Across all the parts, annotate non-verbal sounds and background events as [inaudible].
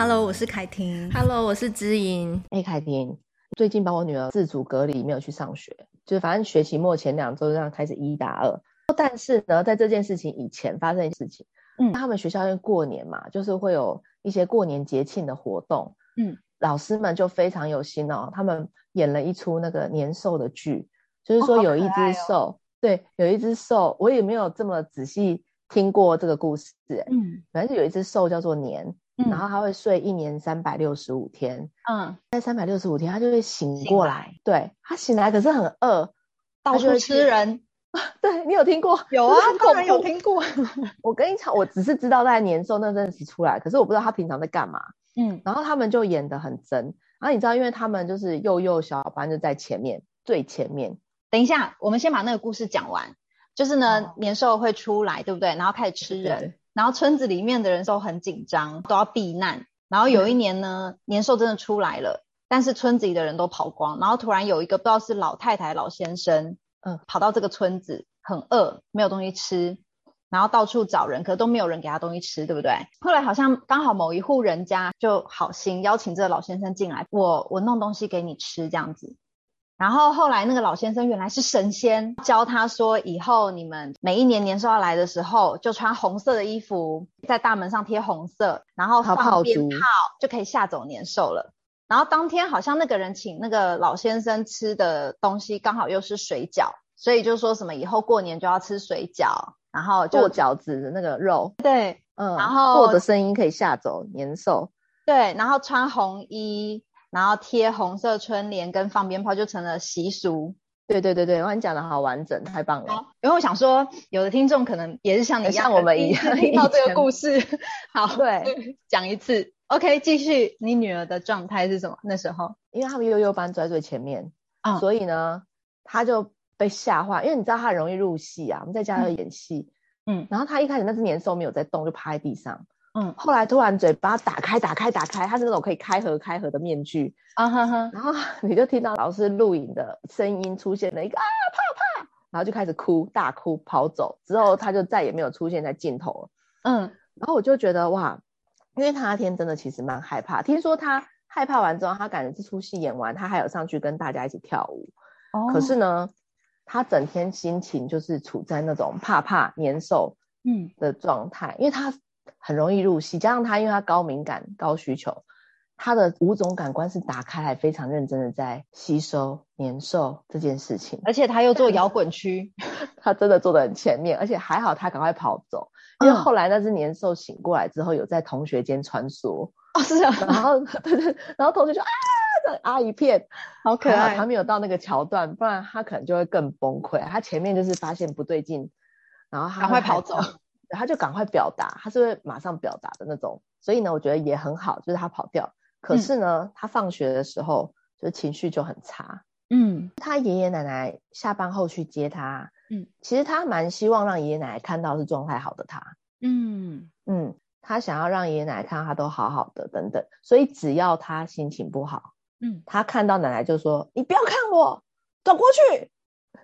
Hello，我是凯婷。Hello，我是知音。哎，凯婷，最近把我女儿自主隔离，没有去上学，就是反正学期末前两周这样开始一打二。但是呢，在这件事情以前发生的事情，嗯，他们学校因为过年嘛，就是会有一些过年节庆的活动，嗯，老师们就非常有心哦，他们演了一出那个年兽的剧，就是说有一只兽。哦对，有一只兽，我也没有这么仔细听过这个故事。嗯，反正有一只兽叫做年，嗯，然后他会睡一年三百六十五天。嗯，在三百六十五天，他就会醒过来。来对，他醒来可是很饿，到处吃人。[laughs] 对，你有听过？有啊，[laughs] 当然有听过。我跟你讲，我只是知道在年兽那阵子出来，可是我不知道他平常在干嘛。嗯，然后他们就演的很真。然后你知道，因为他们就是幼幼小班就在前面，最前面。等一下，我们先把那个故事讲完。就是呢，哦、年兽会出来，对不对？然后开始吃人，对然后村子里面的人都很紧张，都要避难。然后有一年呢，嗯、年兽真的出来了，但是村子里的人都跑光。然后突然有一个不知道是老太太、老先生，嗯，跑到这个村子，很饿，没有东西吃，然后到处找人，可是都没有人给他东西吃，对不对？后来好像刚好某一户人家就好心邀请这个老先生进来，我我弄东西给你吃，这样子。然后后来那个老先生原来是神仙，教他说以后你们每一年年兽要来的时候，就穿红色的衣服，在大门上贴红色，然后放鞭炮，就可以吓走年兽了。然后当天好像那个人请那个老先生吃的东西刚好又是水饺，所以就说什么以后过年就要吃水饺，然后就剁饺子的那个肉，对，嗯，然后剁的声音可以吓走年兽，对，然后穿红衣。然后贴红色春联跟放鞭炮就成了习俗。对对对对，我跟你讲的好完整，太棒了。因为我想说，有的听众可能也是像你一样，像我们一样听到这个故事。好，对，讲一次。OK，继续。你女儿的状态是什么？那时候，因为他们幼幼班在最前面，嗯、所以呢，他就被吓坏。因为你知道他很容易入戏啊，我们在家要演戏，嗯，然后他一开始那只年兽没有在动，就趴在地上。嗯，后来突然嘴巴打开，打开，打开，它是那种可以开合、开合的面具啊哈哈，然后你就听到老师录影的声音出现了一个啊怕怕，然后就开始哭，大哭，跑走，之后他就再也没有出现在镜头了。嗯，然后我就觉得哇，因为他那天真的其实蛮害怕，听说他害怕完之后，他感觉这出戏演完，他还有上去跟大家一起跳舞。哦，可是呢，他整天心情就是处在那种怕怕年兽嗯的状态，嗯、因为他。很容易入戏，加上他，因为他高敏感、高需求，他的五种感官是打开来，非常认真的在吸收年兽这件事情。而且他又做摇滚区，[laughs] 他真的做的很前面，而且还好他赶快跑走，因为后来那只年兽醒过来之后，有在同学间穿梭。哦，是啊，然后对对，然后同学就啊，啊一片，好可爱。他没有到那个桥段，不然他可能就会更崩溃。他前面就是发现不对劲，然后他赶快跑走。他就赶快表达，他是会马上表达的那种，所以呢，我觉得也很好，就是他跑掉。可是呢，嗯、他放学的时候就情绪就很差。嗯，他爷爷奶奶下班后去接他。嗯，其实他蛮希望让爷爷奶奶看到是状态好的他。嗯嗯，他想要让爷爷奶奶看到他都好好的等等，所以只要他心情不好，嗯，他看到奶奶就说：“你不要看我，走过去。”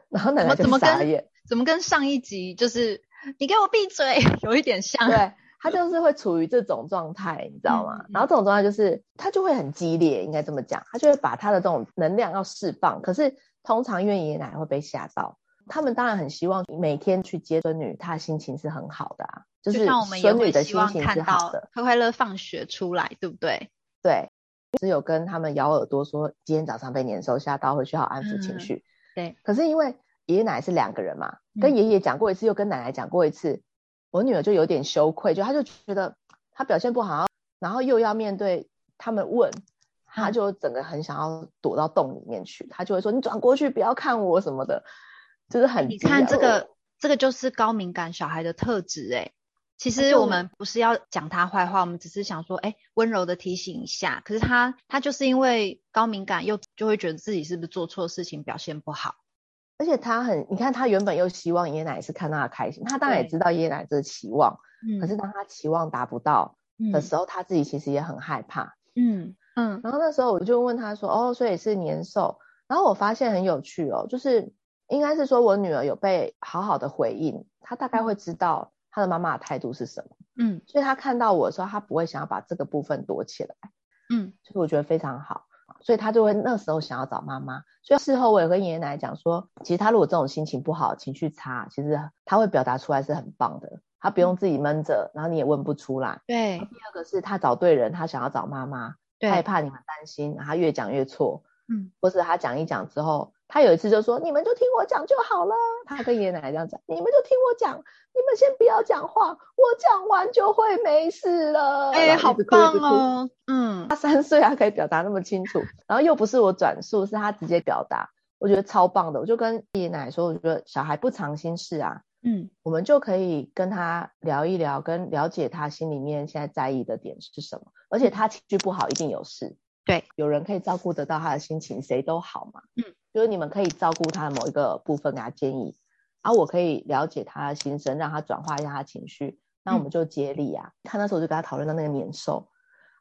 然后奶奶就傻眼，怎么跟上一集就是？你给我闭嘴，[laughs] 有一点像。对，他就是会处于这种状态，你知道吗？嗯、然后这种状态就是他就会很激烈，应该这么讲，他就会把他的这种能量要释放。可是通常因为爷爷奶奶会被吓到，他们当然很希望每天去接孙女，他的心情是很好的啊，就是孙女的心情是好的，快快乐放学出来，对不对？对，只有跟他们咬耳朵说今天早上被年兽吓到，回去好安抚情绪。嗯、对，可是因为。爷爷奶奶是两个人嘛，跟爷爷讲过一次，又跟奶奶讲过一次，嗯、我女儿就有点羞愧，就她就觉得她表现不好，然后又要面对他们问，她就整个很想要躲到洞里面去，她就会说：“你转过去，不要看我什么的。”就是很你看这个这个就是高敏感小孩的特质诶。其实我们不是要讲他坏话，我们只是想说，哎，温柔的提醒一下。可是他他就是因为高敏感，又就会觉得自己是不是做错事情，表现不好。而且他很，你看他原本又希望爷爷奶奶是看到他开心，他当然也知道爷爷奶奶这个期望，嗯，可是当他期望达不到的时候，嗯、他自己其实也很害怕，嗯嗯。然后那时候我就问他说，哦，所以是年兽。然后我发现很有趣哦，就是应该是说我女儿有被好好的回应，她大概会知道她的妈妈的态度是什么，嗯，所以她看到我的时候，她不会想要把这个部分躲起来，嗯，所以我觉得非常好，所以他就会那时候想要找妈妈。所以事后我也跟爷爷奶奶讲说，其实他如果这种心情不好、情绪差，其实他会表达出来是很棒的，他不用自己闷着，然后你也问不出来。对。第二个是他找对人，他想要找妈妈，害怕你们担心，然后他越讲越错，嗯，或是他讲一讲之后。他有一次就说：“你们就听我讲就好了。”他跟爷爷奶奶这样讲：“你们就听我讲，你们先不要讲话，我讲完就会没事了。”哎、欸，好棒哦！嗯，他三岁他可以表达那么清楚，然后又不是我转述，是他直接表达，我觉得超棒的。我就跟爷爷奶奶说：“我觉得小孩不藏心事啊，嗯，我们就可以跟他聊一聊，跟了解他心里面现在在意的点是什么。而且他情绪不好，一定有事。对，有人可以照顾得到他的心情，谁都好嘛。嗯。”就是你们可以照顾他的某一个部分，给他建议，然后我可以了解他的心声，让他转化一下他情绪，那我们就接力啊。他、嗯、那时候就跟他讨论到那个年兽，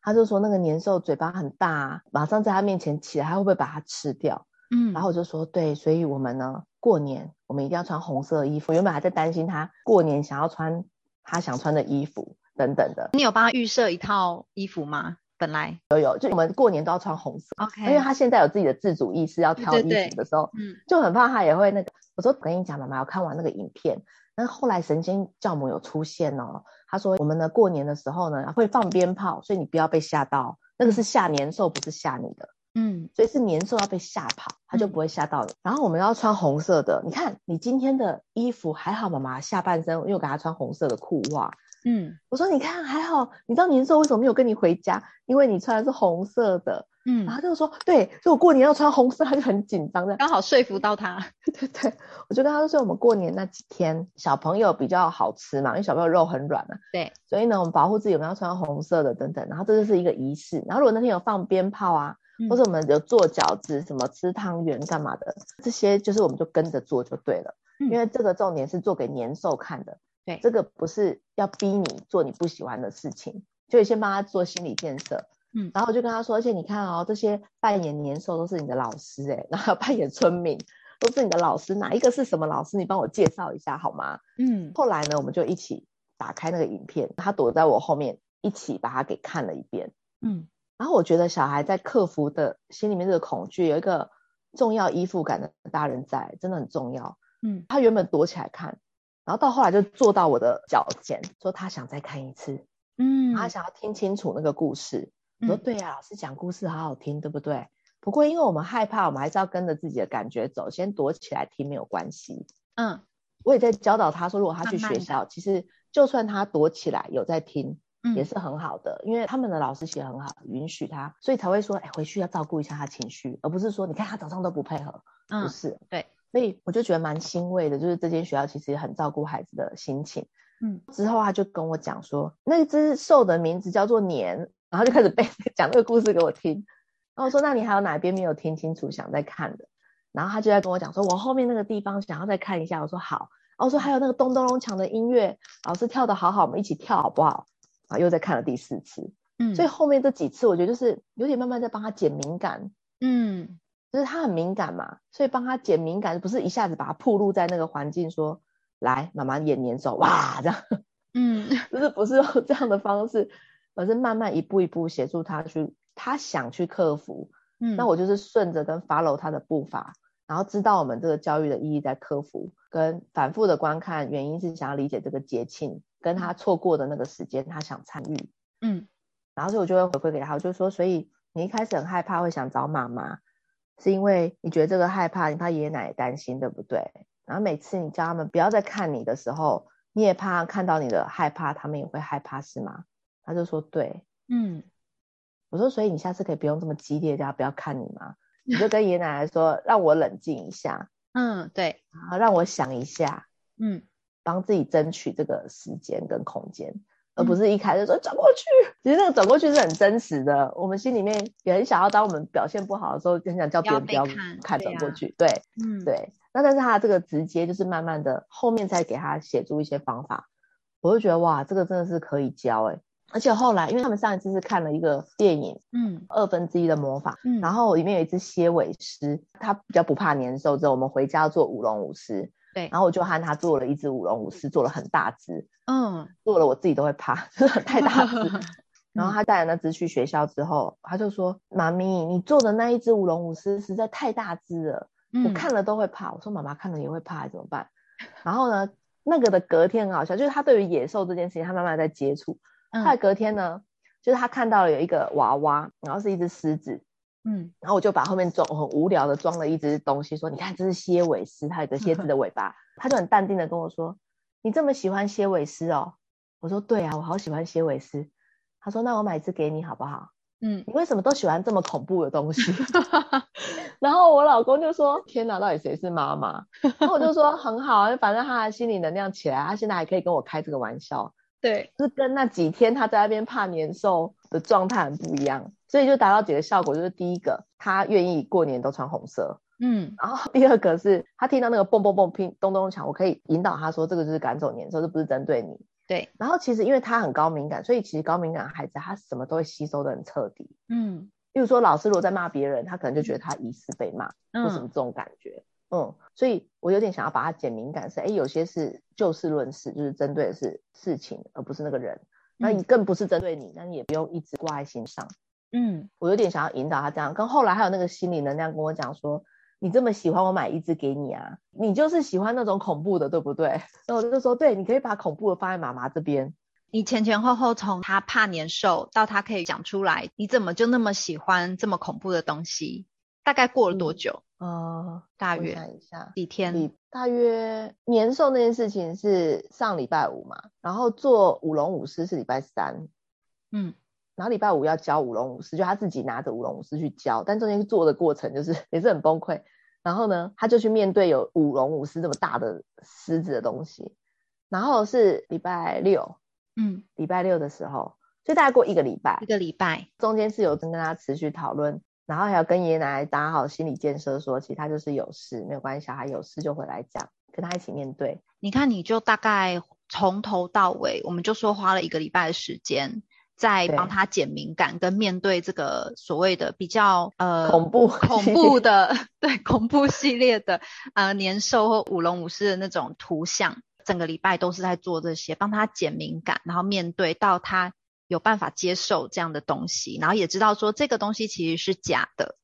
他就说那个年兽嘴巴很大、啊，马上在他面前起来，他会不会把它吃掉？嗯，然后我就说对，所以我们呢，过年我们一定要穿红色的衣服。原本还在担心他过年想要穿他想穿的衣服等等的。你有帮他预设一套衣服吗？本来都有，就我们过年都要穿红色，OK。因为他现在有自己的自主意识，要挑衣服的时候，嗯，就很怕他也会那个。我说我跟你讲，妈妈，我看完那个影片，那后来神仙教母有出现哦。他说我们呢过年的时候呢会放鞭炮，所以你不要被吓到，那个是吓年兽，不是吓你的，嗯，所以是年兽要被吓跑，他就不会吓到你。嗯、然后我们要穿红色的，你看你今天的衣服还好，妈妈下半身又给他穿红色的裤袜。嗯，我说你看还好，你知道年兽为什么没有跟你回家？因为你穿的是红色的。嗯，然后他就说对，所以我过年要穿红色，他就很紧张的。刚好说服到他。对 [laughs] 对对，我就跟他说，我们过年那几天小朋友比较好吃嘛，因为小朋友肉很软嘛。对，所以呢，我们保护自己，我们要穿红色的等等。然后这就是一个仪式。然后如果那天有放鞭炮啊，嗯、或者我们有做饺子、什么吃汤圆干嘛的，这些就是我们就跟着做就对了。嗯、因为这个重点是做给年兽看的。对，这个不是要逼你做你不喜欢的事情，就先帮他做心理建设。嗯，然后我就跟他说，而且你看哦，这些扮演年兽都是你的老师诶，然后扮演村民都是你的老师，哪一个是什么老师？你帮我介绍一下好吗？嗯，后来呢，我们就一起打开那个影片，他躲在我后面，一起把它给看了一遍。嗯，然后我觉得小孩在克服的心里面这个恐惧，有一个重要依附感的大人在，真的很重要。嗯，他原本躲起来看。然后到后来就坐到我的脚前，说他想再看一次，嗯，他想要听清楚那个故事。我说对呀、啊，老师讲故事好好听，对不对？不过因为我们害怕，我们还是要跟着自己的感觉走，先躲起来听没有关系。嗯，我也在教导他说，如果他去学校，慢慢其实就算他躲起来有在听，嗯、也是很好的，因为他们的老师写很好，允许他，所以才会说，哎，回去要照顾一下他情绪，而不是说，你看他早上都不配合，嗯、不是，对。所以我就觉得蛮欣慰的，就是这间学校其实也很照顾孩子的心情。嗯，之后他就跟我讲说，那只兽的名字叫做年，然后就开始背讲这个故事给我听。然后我说，那你还有哪边没有听清楚，想再看的？然后他就在跟我讲说，我后面那个地方想要再看一下。我说好。然后我说还有那个咚咚咚锵的音乐，老师跳的好好，我们一起跳好不好？然后又再看了第四次。嗯，所以后面这几次我觉得就是有点慢慢在帮他减敏感。嗯。就是他很敏感嘛，所以帮他减敏感，不是一下子把他暴露在那个环境说，来妈妈演年兽哇这样，[laughs] 嗯，就是不是用这样的方式，而是慢慢一步一步协助他去，他想去克服，嗯，那我就是顺着跟 follow 他的步伐，然后知道我们这个教育的意义在克服，跟反复的观看，原因是想要理解这个节庆，跟他错过的那个时间，他想参与，嗯，然后所以我就会回馈给他，我就说，所以你一开始很害怕，会想找妈妈。是因为你觉得这个害怕，你怕爷爷奶奶担心，对不对？然后每次你叫他们不要再看你的时候，你也怕看到你的害怕，他们也会害怕，是吗？他就说对，嗯。我说，所以你下次可以不用这么激烈，叫他不要看你吗？你就 [laughs] 跟爷爷奶奶说，让我冷静一下，嗯，对，然后让我想一下，嗯，帮自己争取这个时间跟空间。而不是一开始说转过去，其实那个转过去是很真实的。我们心里面也很想要，当我们表现不好的时候，就很想叫别人不要看转过去。对，嗯，对。那但是他这个直接就是慢慢的，后面再给他写出一些方法，我就觉得哇，这个真的是可以教哎。而且后来，因为他们上一次是看了一个电影，嗯，二分之一的魔法，嗯，然后里面有一只蝎尾狮，它比较不怕年兽，之后我们回家做舞龙舞狮。对，然后我就和他做了一只舞龙舞狮，做了很大只，嗯，[laughs] 做了我自己都会怕，太大只。[laughs] 然后他带了那只去学校之后，他就说：“妈咪，你做的那一只舞龙舞狮实在太大只了，嗯、我看了都会怕。”我说：“妈妈看了也会怕，怎么办？”然后呢，那个的隔天很好笑，就是他对于野兽这件事情，他慢慢在接触。后来隔天呢，就是他看到了有一个娃娃，然后是一只狮子。嗯，然后我就把后面装很无聊的装了一只东西，说：“你看，这是蝎尾狮，它有个蝎子的尾巴。”他就很淡定的跟我说：“你这么喜欢蝎尾狮哦？”我说：“对啊，我好喜欢蝎尾狮。”他说：“那我买一只给你好不好？”嗯，你为什么都喜欢这么恐怖的东西？[laughs] 然后我老公就说：“天哪，到底谁是妈妈？”然后我就说：“很好，反正他的心理能量起来，他现在还可以跟我开这个玩笑。”对，就是跟那几天他在那边怕年兽的状态很不一样，所以就达到几个效果，就是第一个，他愿意过年都穿红色，嗯，然后第二个是他听到那个蹦蹦蹦乒咚咚响，我可以引导他说这个就是赶走年兽，这不是针对你，对。然后其实因为他很高敏感，所以其实高敏感孩子他什么都会吸收的很彻底，嗯，例如说老师如果在骂别人，他可能就觉得他疑似被骂，为什么这种感觉？嗯，所以我有点想要把它减敏感，是哎，有些是就事论事，就是针对的是事情，而不是那个人。那你更不是针对你，那你也不用一直挂在心上。嗯，我有点想要引导他这样。跟后来还有那个心理能量跟我讲说，你这么喜欢我买一只给你啊，你就是喜欢那种恐怖的，对不对？[laughs] 那我就说，对，你可以把恐怖的放在妈妈这边。你前前后后从他怕年兽到他可以讲出来，你怎么就那么喜欢这么恐怖的东西？大概过了多久？嗯呃，大约看一下几天？大约年兽那件事情是上礼拜五嘛，然后做舞龙舞狮是礼拜三，嗯，然后礼拜五要教舞龙舞狮，就他自己拿着舞龙舞狮去教，但中间做的过程就是 [laughs] 也是很崩溃。然后呢，他就去面对有舞龙舞狮这么大的狮子的东西，然后是礼拜六，嗯，礼拜六的时候，所以大概过一个礼拜，一个礼拜中间是有跟他持续讨论。然后还要跟爷爷奶奶打好心理建设，说其实他就是有事，没有关系，小孩有事就回来讲，跟他一起面对。你看，你就大概从头到尾，我们就说花了一个礼拜的时间，在帮他减敏感，跟面对这个所谓的比较呃恐怖恐怖的 [laughs] 对恐怖系列的呃年兽或舞龙舞狮的那种图像，整个礼拜都是在做这些，帮他减敏感，然后面对到他。有办法接受这样的东西，然后也知道说这个东西其实是假的。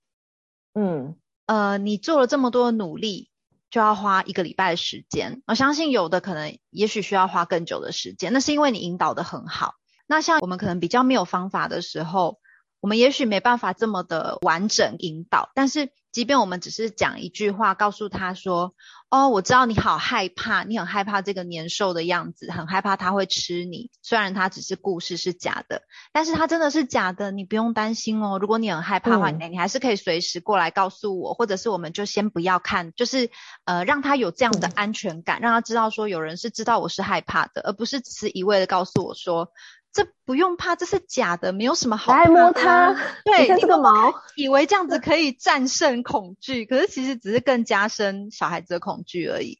嗯，呃，你做了这么多努力，就要花一个礼拜的时间。我相信有的可能也许需要花更久的时间，那是因为你引导的很好。那像我们可能比较没有方法的时候，我们也许没办法这么的完整引导，但是即便我们只是讲一句话，告诉他说。哦，我知道你好害怕，你很害怕这个年兽的样子，很害怕它会吃你。虽然它只是故事是假的，但是它真的是假的，你不用担心哦。如果你很害怕的话，嗯、你还是可以随时过来告诉我，或者是我们就先不要看，就是呃让他有这样的安全感，嗯、让他知道说有人是知道我是害怕的，而不是只是一味的告诉我说。这不用怕，这是假的，没有什么好。来摸它，对，这个毛，以为这样子可以战胜恐惧，可是其实只是更加深小孩子的恐惧而已。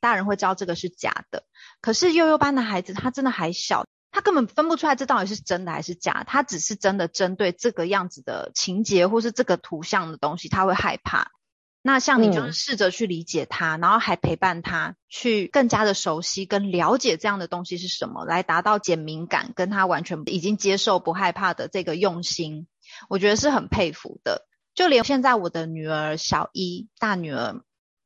大人会知道这个是假的，可是幼幼班的孩子他真的还小，他根本分不出来这到底是真的还是假，他只是真的针对这个样子的情节或是这个图像的东西，他会害怕。那像你就是试着去理解他，嗯、然后还陪伴他去更加的熟悉跟了解这样的东西是什么，来达到减敏感跟他完全已经接受不害怕的这个用心，我觉得是很佩服的。就连现在我的女儿小一，大女儿，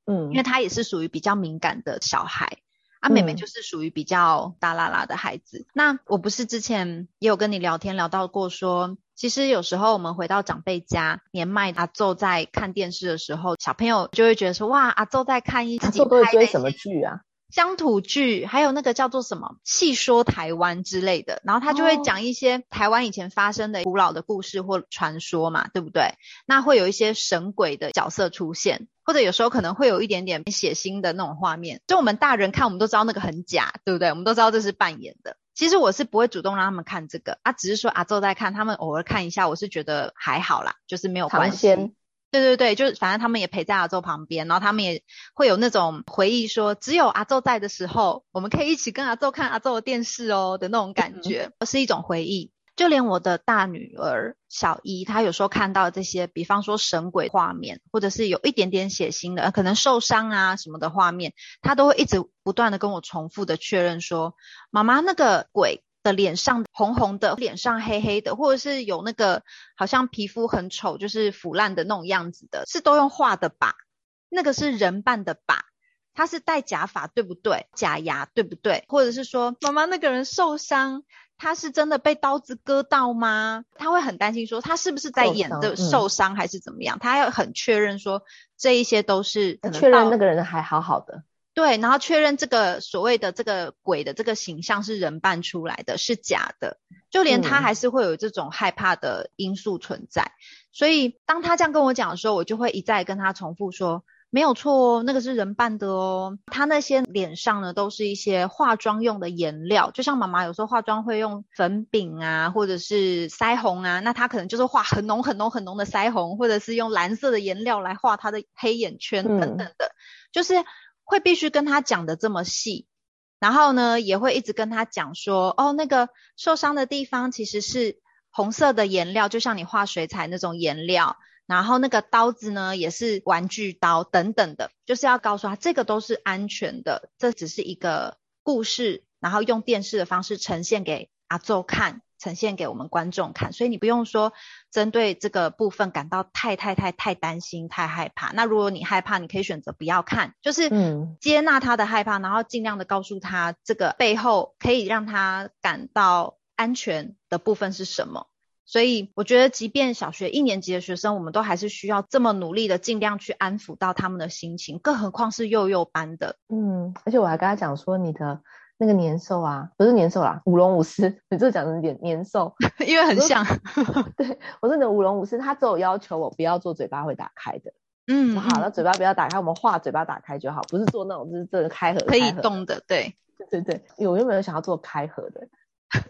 嗯，因为她也是属于比较敏感的小孩。啊妹妹就是属于比较大啦啦的孩子。嗯、那我不是之前也有跟你聊天聊到过说，说其实有时候我们回到长辈家，年迈阿昼在看电视的时候，小朋友就会觉得说，哇，阿昼在看一自己拍的什么剧啊？乡土剧，还有那个叫做什么《戏说台湾》之类的，然后他就会讲一些台湾以前发生的古老的故事或传说嘛，对不对？那会有一些神鬼的角色出现，或者有时候可能会有一点点血腥的那种画面，就我们大人看，我们都知道那个很假，对不对？我们都知道这是扮演的。其实我是不会主动让他们看这个，啊，只是说阿周在看，他们偶尔看一下，我是觉得还好啦，就是没有关系。对对对，就是反正他们也陪在阿周旁边，然后他们也会有那种回忆说，说只有阿周在的时候，我们可以一起跟阿周看阿周的电视哦的那种感觉，是一种回忆。就连我的大女儿小一，她有时候看到这些，比方说神鬼画面，或者是有一点点血腥的，可能受伤啊什么的画面，她都会一直不断的跟我重复的确认说：“妈妈，那个鬼的脸上红红的，脸上黑黑的，或者是有那个好像皮肤很丑，就是腐烂的那种样子的，是都用画的吧？那个是人扮的吧？他是戴假发对不对？假牙对不对？或者是说，妈妈那个人受伤。”他是真的被刀子割到吗？他会很担心说他是不是在演的受伤还是怎么样？嗯、他要很确认说这一些都是确认那个人还好好的。对，然后确认这个所谓的这个鬼的这个形象是人扮出来的，是假的，就连他还是会有这种害怕的因素存在。嗯、所以当他这样跟我讲的时候，我就会一再跟他重复说。没有错哦，那个是人扮的哦。他那些脸上呢，都是一些化妆用的颜料，就像妈妈有时候化妆会用粉饼啊，或者是腮红啊，那他可能就是画很浓很浓很浓的腮红，或者是用蓝色的颜料来画他的黑眼圈等等的，嗯、就是会必须跟他讲的这么细，然后呢，也会一直跟他讲说，哦，那个受伤的地方其实是红色的颜料，就像你画水彩那种颜料。然后那个刀子呢，也是玩具刀等等的，就是要告诉他这个都是安全的，这只是一个故事，然后用电视的方式呈现给阿祖看，呈现给我们观众看，所以你不用说针对这个部分感到太太太太担心、太害怕。那如果你害怕，你可以选择不要看，就是接纳他的害怕，然后尽量的告诉他这个背后可以让他感到安全的部分是什么。所以我觉得，即便小学一年级的学生，我们都还是需要这么努力的，尽量去安抚到他们的心情，更何况是幼幼班的。嗯，而且我还跟他讲说，你的那个年兽啊，不是年兽啦，舞龙舞狮，[laughs] 你这讲成点年兽，[laughs] 因为很像。[laughs] 对，我说你的舞龙舞狮，他只有要求我不要做嘴巴会打开的。嗯，好，那嘴巴不要打开，我们画嘴巴打开就好，不是做那种就是这个开合，可以动的。对，对对对，我又没有想要做开合的，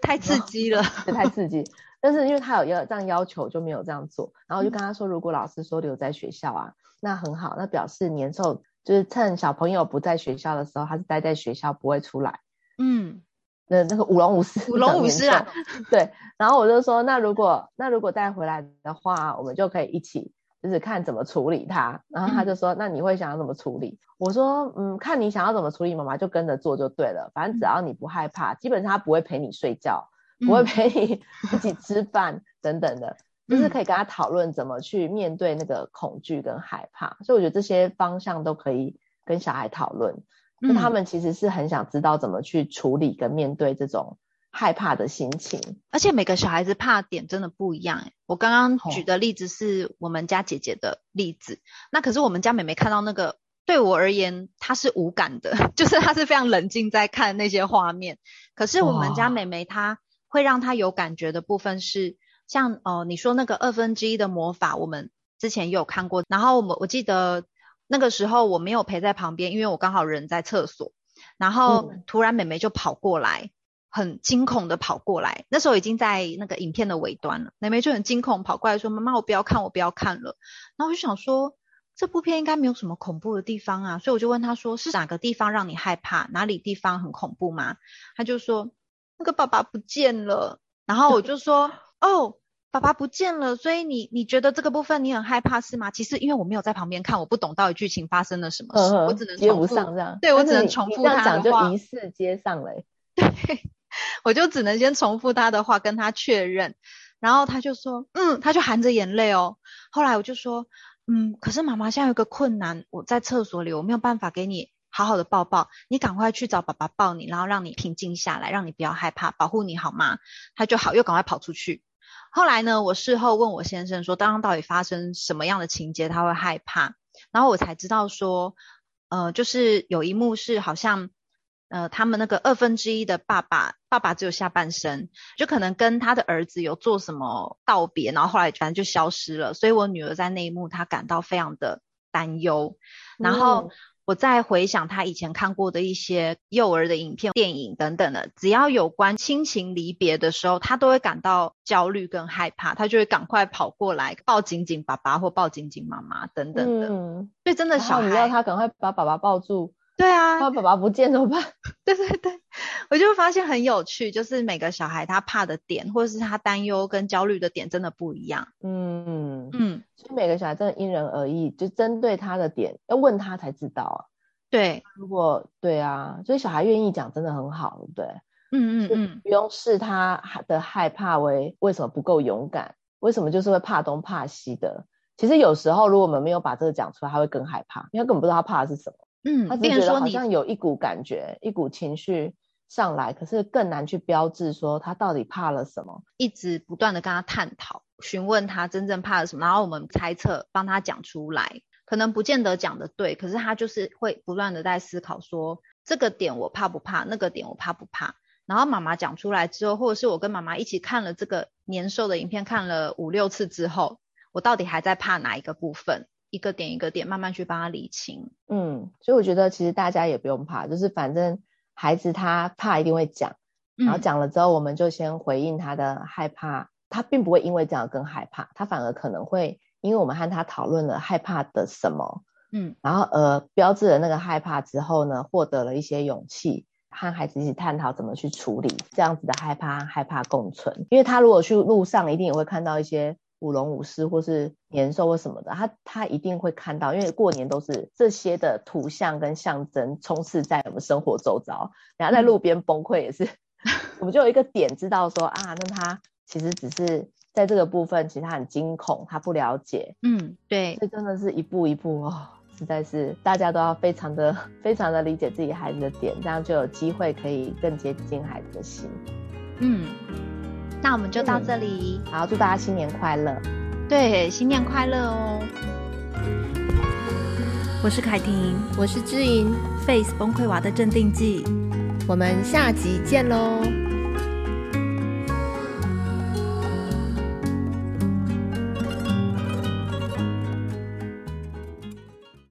太刺激了，太刺激。但是因为他有要这样要求，就没有这样做。然后我就跟他说，如果老师说留在学校啊，那很好，那表示年兽就是趁小朋友不在学校的时候，他是待在学校不会出来。嗯，那那个舞龙舞狮，舞龙舞狮啊，对。然后我就说，那如果那如果带回来的话，我们就可以一起就是看怎么处理他。然后他就说，嗯、那你会想要怎么处理？我说，嗯，看你想要怎么处理，妈妈就跟着做就对了。反正只要你不害怕，基本上他不会陪你睡觉。不会陪你 [laughs] 一起吃饭等等的，嗯、就是可以跟他讨论怎么去面对那个恐惧跟害怕。所以我觉得这些方向都可以跟小孩讨论。那、嗯、他们其实是很想知道怎么去处理跟面对这种害怕的心情。而且每个小孩子怕的点真的不一样。我刚刚举的例子是我们家姐姐的例子，哦、那可是我们家妹妹看到那个，对我而言她是无感的，[laughs] 就是她是非常冷静在看那些画面。可是我们家妹妹她。会让他有感觉的部分是像哦、呃，你说那个二分之一的魔法，我们之前也有看过。然后我我记得那个时候我没有陪在旁边，因为我刚好人在厕所。然后突然妹妹就跑过来，很惊恐的跑过来。那时候已经在那个影片的尾端了，妹妹就很惊恐跑过来说：“妈妈，我不要看，我不要看了。”然后我就想说，这部片应该没有什么恐怖的地方啊，所以我就问他说：“是哪个地方让你害怕？哪里地方很恐怖吗？”他就说。那个爸爸不见了，然后我就说，[laughs] 哦，爸爸不见了，所以你你觉得这个部分你很害怕是吗？其实因为我没有在旁边看，我不懂到底剧情发生了什么事，我只能重复，这样，对，我只能重复他的话，就一次接上了，对，我就只能先重复他的话跟他确认，然后他就说，嗯，他就含着眼泪哦，后来我就说，嗯，可是妈妈现在有个困难，我在厕所里，我没有办法给你。好好的抱抱，你赶快去找爸爸抱你，然后让你平静下来，让你不要害怕，保护你好吗？他就好，又赶快跑出去。后来呢，我事后问我先生说，刚刚到底发生什么样的情节他会害怕？然后我才知道说，呃，就是有一幕是好像，呃，他们那个二分之一的爸爸，爸爸只有下半身，就可能跟他的儿子有做什么道别，然后后来反正就消失了。所以我女儿在那一幕她感到非常的担忧，然后。嗯我在回想他以前看过的一些幼儿的影片、电影等等的，只要有关亲情离别的时候，他都会感到焦虑跟害怕，他就会赶快跑过来抱紧紧爸爸或抱紧紧妈妈等等的。嗯，所以真的小孩，你要他赶快把爸爸抱住。对啊，他爸爸不见怎么办？[laughs] 对对对，我就发现很有趣，就是每个小孩他怕的点，或者是他担忧跟焦虑的点，真的不一样。嗯嗯，每个小孩真的因人而异，就针对他的点，要问他才知道啊。对，如果对啊，所以小孩愿意讲，真的很好，对不对？嗯嗯嗯，不用视他的害怕为为什么不够勇敢，为什么就是会怕东怕西的。其实有时候，如果我们没有把这个讲出来，他会更害怕，因为他根本不知道他怕的是什么。嗯，他只觉得好像有一股感觉，一股情绪上来，可是更难去标志说他到底怕了什么。一直不断的跟他探讨，询问他真正怕了什么，然后我们猜测，帮他讲出来，可能不见得讲的对，可是他就是会不断的在思考说，这个点我怕不怕，那个点我怕不怕。然后妈妈讲出来之后，或者是我跟妈妈一起看了这个年兽的影片，看了五六次之后，我到底还在怕哪一个部分？一个点一个点慢慢去帮他理清。嗯，所以我觉得其实大家也不用怕，就是反正孩子他怕一定会讲，然后讲了之后，我们就先回应他的害怕，嗯、他并不会因为这样更害怕，他反而可能会因为我们和他讨论了害怕的什么，嗯，然后呃标志了那个害怕之后呢，获得了一些勇气。和孩子一起探讨怎么去处理这样子的害怕，害怕共存。因为他如果去路上，一定也会看到一些舞龙舞狮或是年兽或什么的，他他一定会看到，因为过年都是这些的图像跟象征充斥在我们生活周遭。然后在路边崩溃也是，[laughs] 我们就有一个点知道说啊，那他其实只是在这个部分，其实他很惊恐，他不了解。嗯，对，这真的是一步一步哦。实在是大家都要非常的、非常的理解自己孩子的点，这样就有机会可以更接近孩子的心。嗯，那我们就到这里。嗯、好，祝大家新年快乐！对，新年快乐哦！我是凯婷，我是知莹，Face 崩溃娃的镇定剂，我们下集见喽！